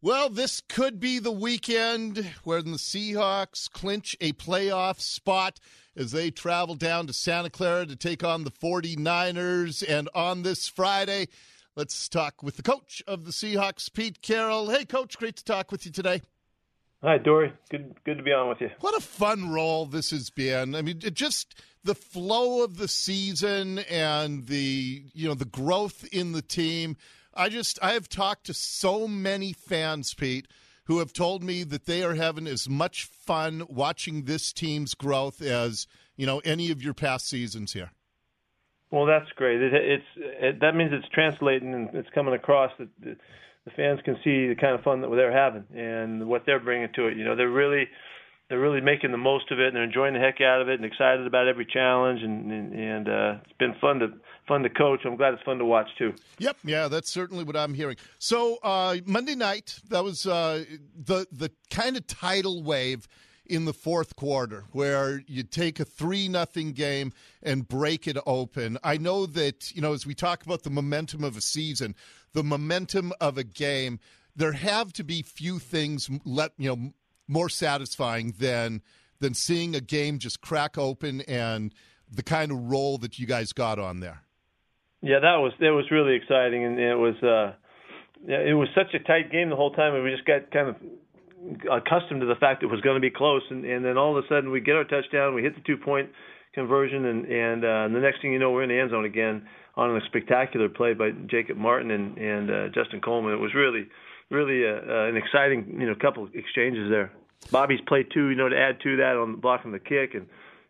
Well, this could be the weekend where the Seahawks clinch a playoff spot as they travel down to Santa Clara to take on the 49ers. And on this Friday, let's talk with the coach of the Seahawks, Pete Carroll. Hey, coach, great to talk with you today. Hi, Dori. Good, good to be on with you. What a fun role this has been. I mean, it just the flow of the season and the you know the growth in the team. I just I have talked to so many fans, Pete, who have told me that they are having as much fun watching this team's growth as you know any of your past seasons here. Well, that's great. It, it's it, that means it's translating and it's coming across that the, the fans can see the kind of fun that they're having and what they're bringing to it. You know, they're really they're really making the most of it and they're enjoying the heck out of it and excited about every challenge and and, and uh, it's been fun to fun to coach. I'm glad it's fun to watch too. Yep, yeah, that's certainly what I'm hearing. So uh, Monday night, that was uh, the the kind of tidal wave in the fourth quarter where you take a three nothing game and break it open. I know that you know as we talk about the momentum of a season, the momentum of a game. There have to be few things let you know more satisfying than than seeing a game just crack open and the kind of roll that you guys got on there. Yeah, that was that was really exciting, and it was uh, it was such a tight game the whole time, and we just got kind of accustomed to the fact it was going to be close, and, and then all of a sudden we get our touchdown, we hit the two point conversion, and and uh, the next thing you know we're in the end zone again on a spectacular play by Jacob Martin and and uh, Justin Coleman. It was really really uh, uh, an exciting you know couple of exchanges there. Bobby's played too, you know, to add to that on blocking the kick and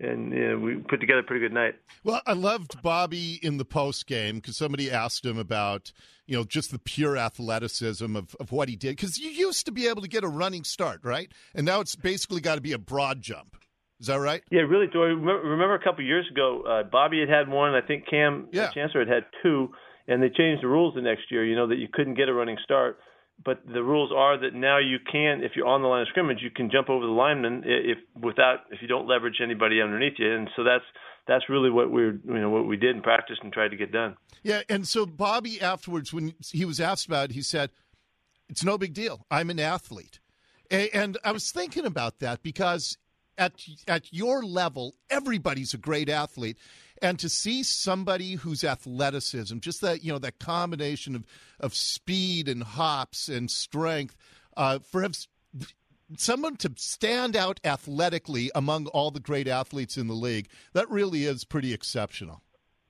and you know, we put together a pretty good night. Well, I loved Bobby in the post game because somebody asked him about you know just the pure athleticism of, of what he did because you used to be able to get a running start, right? And now it's basically got to be a broad jump. Is that right? Yeah, really, Do I remember a couple of years ago, uh, Bobby had had one. I think Kam yeah. Chancellor had had two, and they changed the rules the next year. You know that you couldn't get a running start but the rules are that now you can, if you're on the line of scrimmage, you can jump over the lineman if without if you don't leverage anybody underneath you, and so that's that's really what we you know what we did in practice and tried to get done. Yeah, and so Bobby afterwards, when he was asked about it, he said, "It's no big deal. I'm an athlete," and I was thinking about that because at at your level, everybody's a great athlete, and to see somebody whose athleticism, just that you know that combination of of speed and hops and strength, uh, for someone to stand out athletically among all the great athletes in the league, that really is pretty exceptional.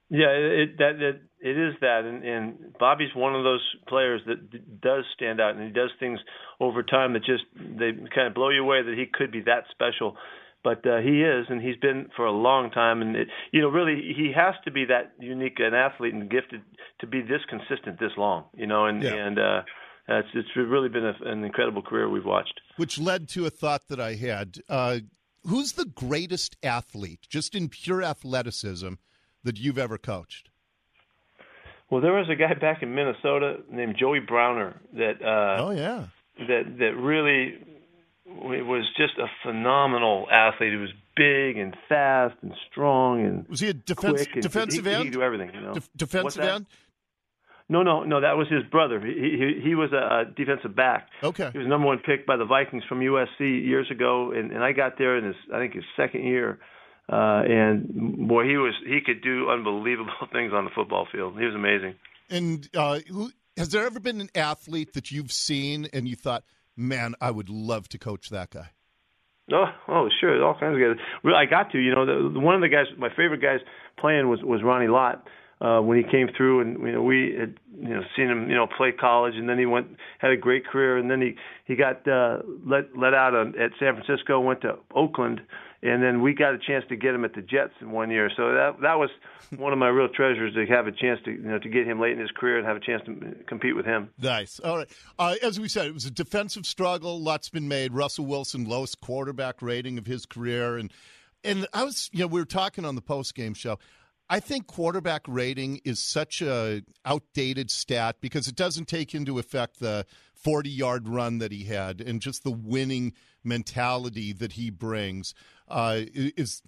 Yeah, it that it, it is that, and, and Bobby's one of those players that does stand out, and he does things over time that just they kind of blow you away that he could be that special but uh, he is, and he's been for a long time. And it, you know, really, he has to be that unique an athlete and gifted to be this consistent this long. You know, and yeah. and uh, it's it's really been a, an incredible career we've watched. Which led to a thought that I had: uh, Who's the greatest athlete, just in pure athleticism, that you've ever coached? Well, there was a guy back in Minnesota named Joey Browner that. Uh, oh yeah. That that really was just a phenomenal athlete. He was big and fast and strong and was he a defense, defensive he, end? He could do everything. You know, defensive end. No, no, no. That was his brother. He he, he was a, defensive back. Okay. He was number one pick by the Vikings from USC years ago, and, and I got there in his I think his second year, uh, and boy, he was he could do unbelievable things on the football field. He was amazing. And uh, who, has there ever been an athlete that you've seen and you thought? Man, I would love to coach that guy. Oh, oh, sure, all kinds of guys. I got to, you know, the, one of the guys, my favorite guys playing was was Ronnie Lott. Uh, when he came through, and you know, we had you know seen him, you know, play college, and then he went had a great career, and then he he got uh, let let out on, at San Francisco, went to Oakland, and then we got a chance to get him at the Jets in one year. So that that was one of my real treasures to have a chance to you know to get him late in his career and have a chance to compete with him. Nice. All right. Uh, as we said, it was a defensive struggle. Lots been made. Russell Wilson lowest quarterback rating of his career, and and I was you know we were talking on the post game show. I think quarterback rating is such a outdated stat because it doesn't take into effect the 40 yard run that he had and just the winning mentality that he brings. Uh, is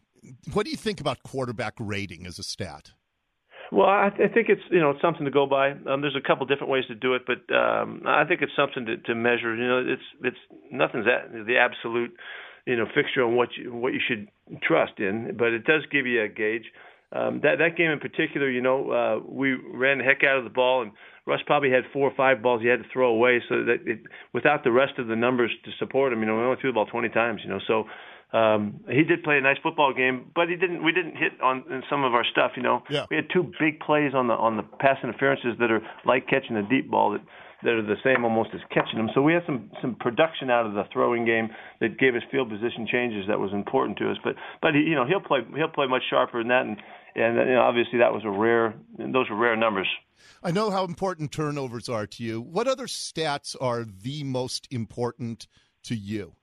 what do you think about quarterback rating as a stat? Well, I, th- I think it's you know it's something to go by. Um, there's a couple different ways to do it, but um, I think it's something to, to measure. You know, it's it's nothing's that, the absolute you know fixture on what you what you should trust in, but it does give you a gauge. Um, that that game in particular, you know, uh, we ran the heck out of the ball, and Russ probably had four or five balls he had to throw away, so that it, without the rest of the numbers to support him, you know, we only threw the ball 20 times, you know, so um, he did play a nice football game, but he didn't. We didn't hit on in some of our stuff. You know, yeah. we had two big plays on the on the pass interferences that are like catching a deep ball that that are the same almost as catching them. So we had some some production out of the throwing game that gave us field position changes that was important to us. But but he, you know he'll play he'll play much sharper than that, and and you know, obviously that was a rare those were rare numbers. I know how important turnovers are to you. What other stats are the most important to you?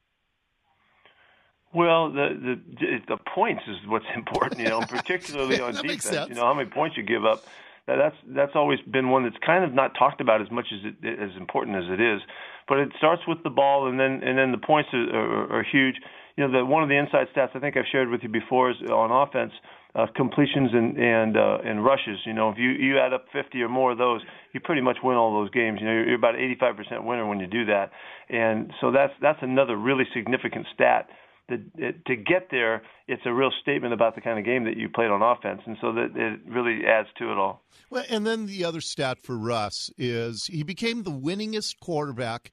Well, the the the points is what's important, you know, particularly on defense. You know how many points you give up. That's that's always been one that's kind of not talked about as much as it as important as it is. But it starts with the ball, and then and then the points are, are, are huge. You know, the one of the inside stats I think I've shared with you before is on offense. Uh, completions and and uh, and rushes. You know, if you you add up 50 or more of those, you pretty much win all those games. You know, you're, you're about 85% winner when you do that, and so that's that's another really significant stat the, it, to get there, it's a real statement about the kind of game that you played on offense, and so that it really adds to it all. Well, and then the other stat for Russ is he became the winningest quarterback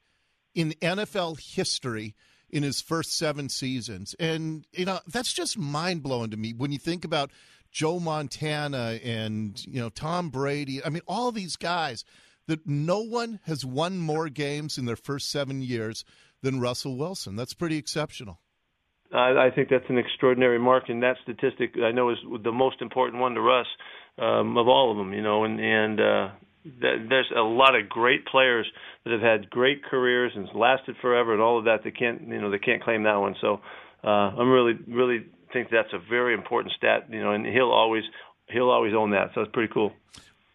in NFL history in his first seven seasons, and you know that's just mind blowing to me when you think about Joe Montana and you know Tom Brady. I mean, all these guys that no one has won more games in their first seven years than Russell Wilson. That's pretty exceptional. I, I think that's an extraordinary mark, and that statistic I know is the most important one to Russ um, of all of them. You know, and and uh, th- there's a lot of great players that have had great careers and lasted forever, and all of that. They can't, you know, they can't claim that one. So uh, I'm really, really think that's a very important stat. You know, and he'll always he'll always own that. So it's pretty cool.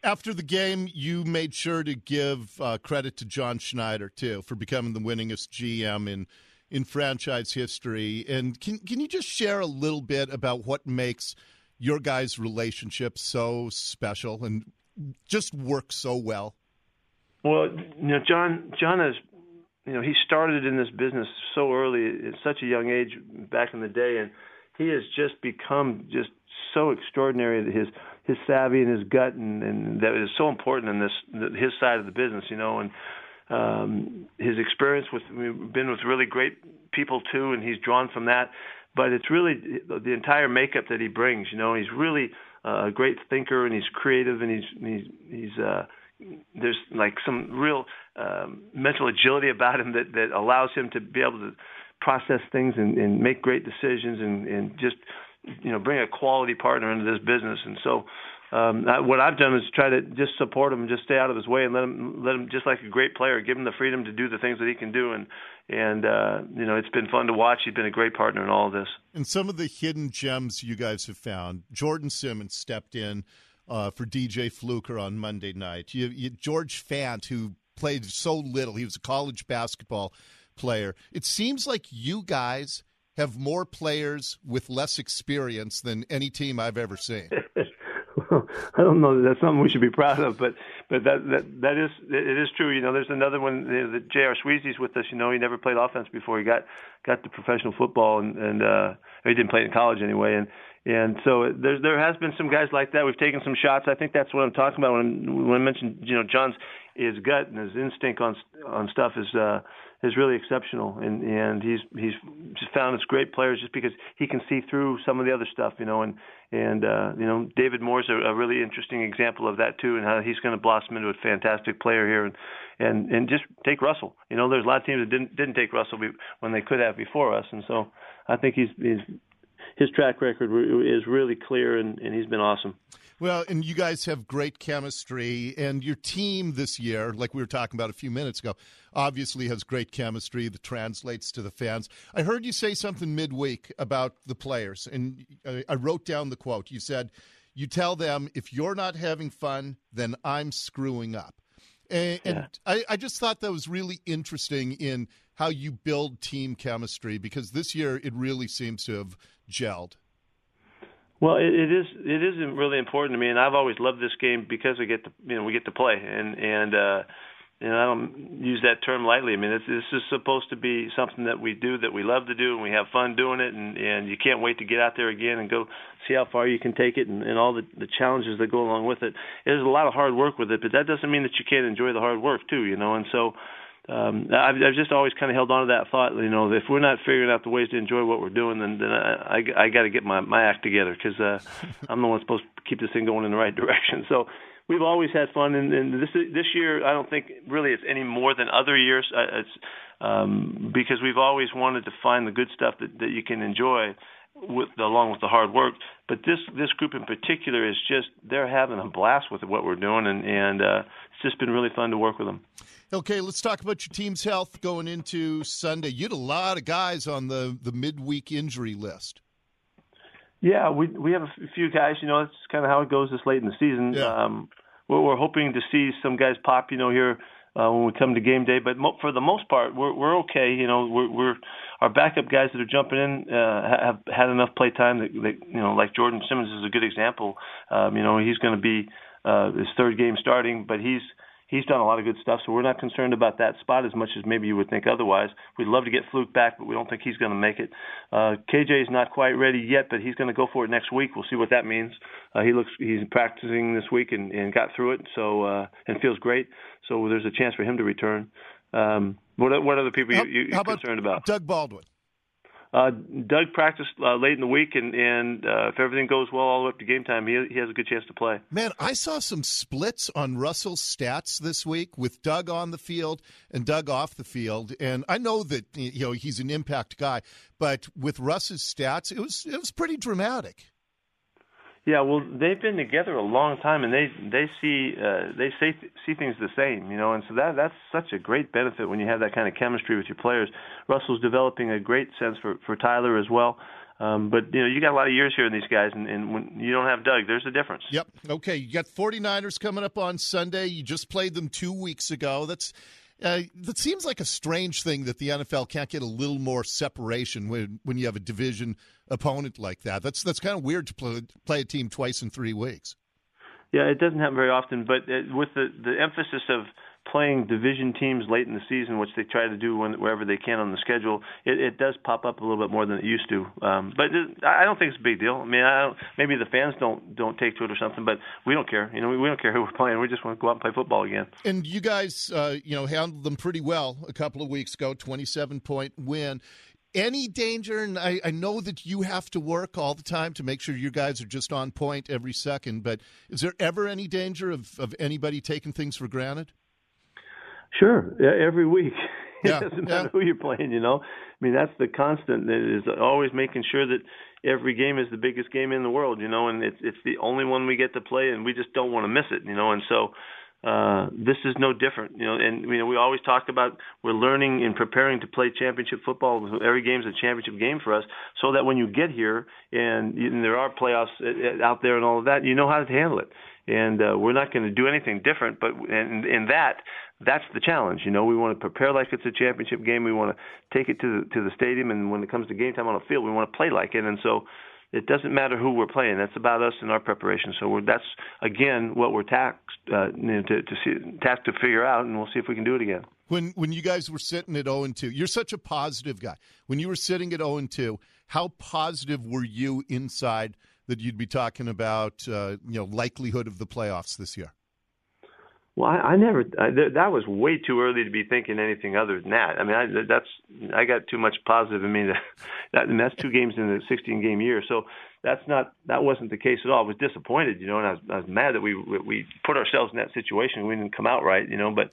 After the game, you made sure to give uh, credit to John Schneider too for becoming the winningest GM in in franchise history. And can can you just share a little bit about what makes your guys' relationship so special and just works so well? Well, you know, John John is you know, he started in this business so early at such a young age back in the day and he has just become just so extraordinary his his savvy and his gut and, and that is so important in this his side of the business, you know, and um, his experience with we've been with really great people too, and he's drawn from that. But it's really the entire makeup that he brings. You know, he's really a great thinker, and he's creative, and he's he's he's uh, there's like some real um, mental agility about him that that allows him to be able to process things and, and make great decisions and and just you know bring a quality partner into this business. And so um, what I've done is try to just support him and just stay out of his way and let him let him just like a great player, give him the freedom to do the things that he can do and and uh, you know it's been fun to watch. He's been a great partner in all of this. And some of the hidden gems you guys have found. Jordan Simmons stepped in uh, for DJ Fluker on Monday night. You, you, George Fant, who played so little, he was a college basketball player. It seems like you guys have more players with less experience than any team I've ever seen. I don't know that that's something we should be proud of, but but that that that is it is true. You know, there's another one. You know, that J.R. Sweezy's with us. You know, he never played offense before he got got to professional football, and and uh, he didn't play in college anyway. And and so there there has been some guys like that. We've taken some shots. I think that's what I'm talking about when when I mentioned you know John's his gut and his instinct on on stuff is uh is really exceptional. And and he's he's just found us great players just because he can see through some of the other stuff you know and and uh you know David Moore's a, a really interesting example of that too and how he's going to blossom into a fantastic player here. And and and just take Russell. You know there's a lot of teams that didn't didn't take Russell when they could have before us. And so I think he's he's his track record is really clear, and, and he's been awesome. Well, and you guys have great chemistry, and your team this year, like we were talking about a few minutes ago, obviously has great chemistry that translates to the fans. I heard you say something midweek about the players, and I wrote down the quote. You said, You tell them, if you're not having fun, then I'm screwing up. And, yeah. and I, I just thought that was really interesting in how you build team chemistry because this year it really seems to have gelled. Well, it, it is it is really important to me, and I've always loved this game because we get to you know we get to play, and and uh, you know I don't use that term lightly. I mean, it's, this is supposed to be something that we do that we love to do, and we have fun doing it, and and you can't wait to get out there again and go see how far you can take it, and, and all the the challenges that go along with it. There's a lot of hard work with it, but that doesn't mean that you can't enjoy the hard work too, you know. And so um, I've, I've just always kind of held on to that thought. You know, if we're not figuring out the ways to enjoy what we're doing, then then I I, I got to get my my act together because uh, I'm the one supposed to keep this thing going in the right direction. So we've always had fun, and, and this this year I don't think really it's any more than other years. It's um, because we've always wanted to find the good stuff that that you can enjoy with along with the hard work. But this this group in particular is just they're having a blast with what we're doing, and and uh, it's just been really fun to work with them. Okay, let's talk about your team's health going into Sunday. You had a lot of guys on the the midweek injury list. Yeah, we we have a few guys. You know, that's kind of how it goes this late in the season. Yeah. Um, we're, we're hoping to see some guys pop. You know, here uh, when we come to game day. But mo- for the most part, we're we're okay. You know, we're we're our backup guys that are jumping in uh, have had enough play time. That, that you know, like Jordan Simmons is a good example. Um, you know, he's going to be uh, his third game starting, but he's he's done a lot of good stuff, so we're not concerned about that spot as much as maybe you would think otherwise. We'd love to get Fluke back, but we don't think he's going to make it. Uh, KJ is not quite ready yet, but he's going to go for it next week. We'll see what that means. Uh, he looks he's practicing this week and, and got through it, so uh, and feels great. So there's a chance for him to return. Um, what what other people How, you, you about concerned about? Doug Baldwin. Uh, Doug practiced uh, late in the week, and, and uh, if everything goes well all the way up to game time, he, he has a good chance to play. Man, I saw some splits on Russell's stats this week with Doug on the field and Doug off the field, and I know that you know he's an impact guy, but with Russ's stats, it was it was pretty dramatic. Yeah, well, they've been together a long time, and they they see uh, they see see things the same, you know, and so that that's such a great benefit when you have that kind of chemistry with your players. Russell's developing a great sense for for Tyler as well. Um, but you know, you got a lot of years here in these guys, and, and when you don't have Doug, there's a difference. Yep. Okay, you got 49ers coming up on Sunday. You just played them two weeks ago. That's uh, that seems like a strange thing that the NFL can't get a little more separation when when you have a division opponent like that. That's that's kind of weird to play, play a team twice in three weeks. Yeah, it doesn't happen very often, but it, with the the emphasis of playing division teams late in the season, which they try to do when, wherever they can on the schedule, it, it does pop up a little bit more than it used to. Um, but it, I don't think it's a big deal. I mean, I don't, maybe the fans don't don't take to it or something, but we don't care. You know, we, we don't care who we're playing. We just want to go out and play football again. And you guys, uh, you know, handled them pretty well a couple of weeks ago. Twenty-seven point win. Any danger? And I, I know that you have to work all the time to make sure you guys are just on point every second. But is there ever any danger of, of anybody taking things for granted? Sure, every week. It Yeah, doesn't yeah. matter who you're playing, you know. I mean, that's the constant. It is always making sure that every game is the biggest game in the world, you know, and it's it's the only one we get to play, and we just don't want to miss it, you know. And so uh, this is no different, you know. And you know, we always talk about we're learning and preparing to play championship football. Every game is a championship game for us, so that when you get here and, and there are playoffs uh, out there and all of that, you know how to handle it. And uh, we're not going to do anything different, but in, in that, that's the challenge. You know, we want to prepare like it's a championship game. We want to take it to the to the stadium, and when it comes to game time on the field, we want to play like it. And so, it doesn't matter who we're playing. That's about us and our preparation. So we're, that's again what we're taxed uh, you know, to to see, tasked to figure out, and we'll see if we can do it again. When when you guys were sitting at 0 and 2, you're such a positive guy. When you were sitting at 0 and 2, how positive were you inside that you'd be talking about uh, you know likelihood of the playoffs this year? Well, I, I never. I, th- that was way too early to be thinking anything other than that. I mean, I, that's I got too much positive in me. That, and that's two games in the 16 game year. So that's not that wasn't the case at all. I was disappointed, you know, and I was, I was mad that we we put ourselves in that situation. We didn't come out right, you know. But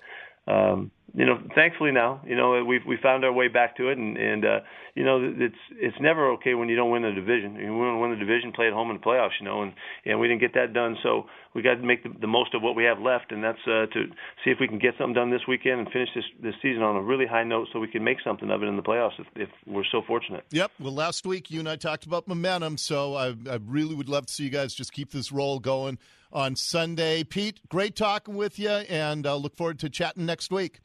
um, you know, thankfully now, you know, we've we found our way back to it, and and uh, you know, it's it's never okay when you don't win the division. You want to win the division, play at home in the playoffs, you know, and and we didn't get that done, so we got to make the, the most of what we have left, and that's uh, to see if we can get something done this weekend and finish this this season on a really high note, so we can make something of it in the playoffs if, if we're so fortunate. Yep. Well, last week you and I talked about momentum, so I, I really would love to see you guys just keep this roll going on Sunday. Pete, great talking with you, and uh, look forward to chatting next week.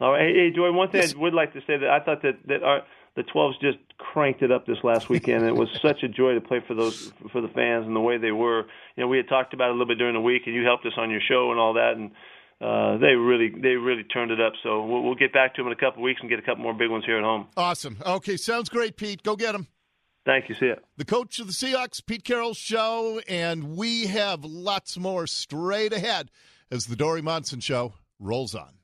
All right, hey, hey Joy. One thing Yes. I would like to say that I thought that that our the 12s just cranked it up this last weekend. it was such a joy to play for those for the fans and the way they were. You know, we had talked about it a little bit during the week, and you helped us on your show and all that, and uh, they really they really turned it up. So we'll, we'll get back to them in a couple of weeks and get a couple more big ones here at home. Awesome. Okay, sounds great, Pete. Go get them. Thank you. See ya. The coach of the Seahawks, Pete Carroll Show, and we have lots more straight ahead as the Dori Monson Show rolls on.